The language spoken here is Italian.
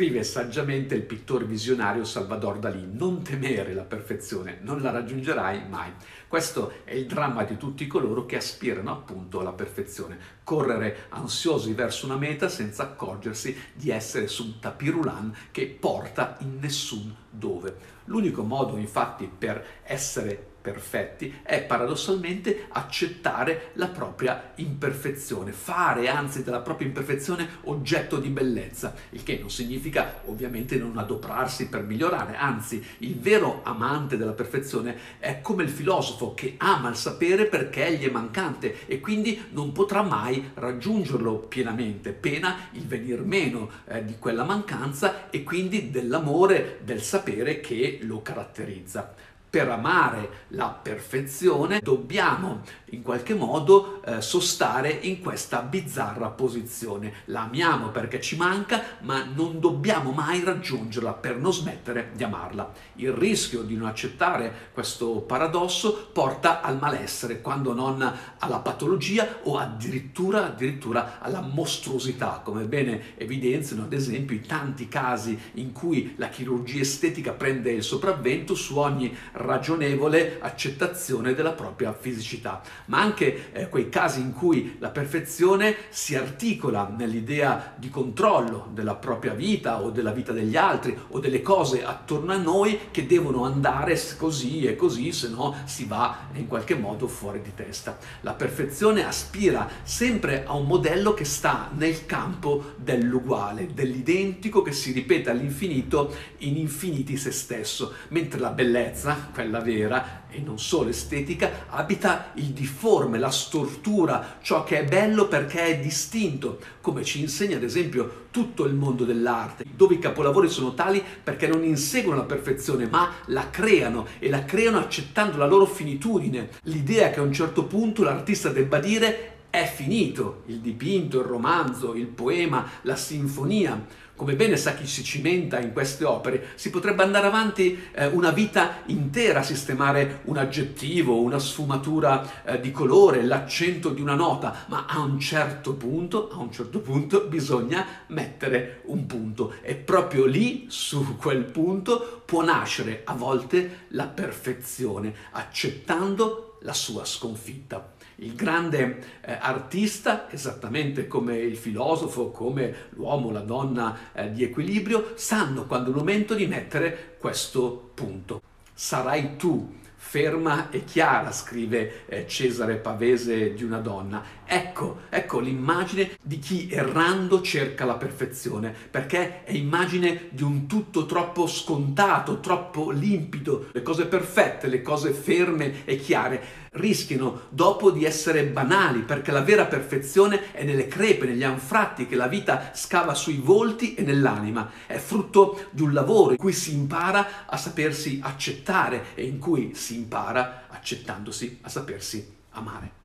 Scrive saggiamente il pittore visionario Salvador Dalì, non temere la perfezione, non la raggiungerai mai. Questo è il dramma di tutti coloro che aspirano appunto alla perfezione, correre ansiosi verso una meta senza accorgersi di essere su un tapirulan che porta in nessun dove. L'unico modo infatti per essere perfetti è paradossalmente accettare la propria imperfezione, fare anzi della propria imperfezione oggetto di bellezza, il che non significa ovviamente non adoprarsi per migliorare, anzi il vero amante della perfezione è come il filosofo che ama il sapere perché gli è mancante e quindi non potrà mai raggiungerlo pienamente, pena il venir meno eh, di quella mancanza e quindi dell'amore del sapere che lo caratterizza per amare la perfezione dobbiamo in qualche modo eh, sostare in questa bizzarra posizione. La amiamo perché ci manca, ma non dobbiamo mai raggiungerla per non smettere di amarla. Il rischio di non accettare questo paradosso porta al malessere, quando non alla patologia o addirittura, addirittura alla mostruosità, come bene evidenziano ad esempio i tanti casi in cui la chirurgia estetica prende il sopravvento su ogni ragionevole accettazione della propria fisicità, ma anche eh, quei casi in cui la perfezione si articola nell'idea di controllo della propria vita o della vita degli altri o delle cose attorno a noi che devono andare così e così, se no si va in qualche modo fuori di testa. La perfezione aspira sempre a un modello che sta nel campo dell'uguale, dell'identico che si ripete all'infinito in infiniti se stesso, mentre la bellezza, quella vera e non solo estetica, abita il difforme, la stortura, ciò che è bello perché è distinto, come ci insegna ad esempio tutto il mondo dell'arte, dove i capolavori sono tali perché non inseguono la perfezione, ma la creano e la creano accettando la loro finitudine. L'idea che a un certo punto l'artista debba dire è finito il dipinto, il romanzo, il poema, la sinfonia. Come bene sa chi si cimenta in queste opere, si potrebbe andare avanti eh, una vita intera a sistemare un aggettivo, una sfumatura eh, di colore, l'accento di una nota, ma a un certo punto, a un certo punto bisogna mettere un punto e proprio lì, su quel punto, può nascere a volte la perfezione, accettando la sua sconfitta. Il grande eh, artista, esattamente come il filosofo, come l'uomo, la donna eh, di equilibrio, sanno quando è il momento di mettere questo punto. Sarai tu ferma e chiara, scrive eh, Cesare Pavese di una donna. Ecco, ecco l'immagine di chi errando cerca la perfezione, perché è immagine di un tutto troppo scontato, troppo limpido. Le cose perfette, le cose ferme e chiare rischiano dopo di essere banali, perché la vera perfezione è nelle crepe, negli anfratti che la vita scava sui volti e nell'anima. È frutto di un lavoro in cui si impara a sapersi accettare e in cui si impara accettandosi a sapersi amare.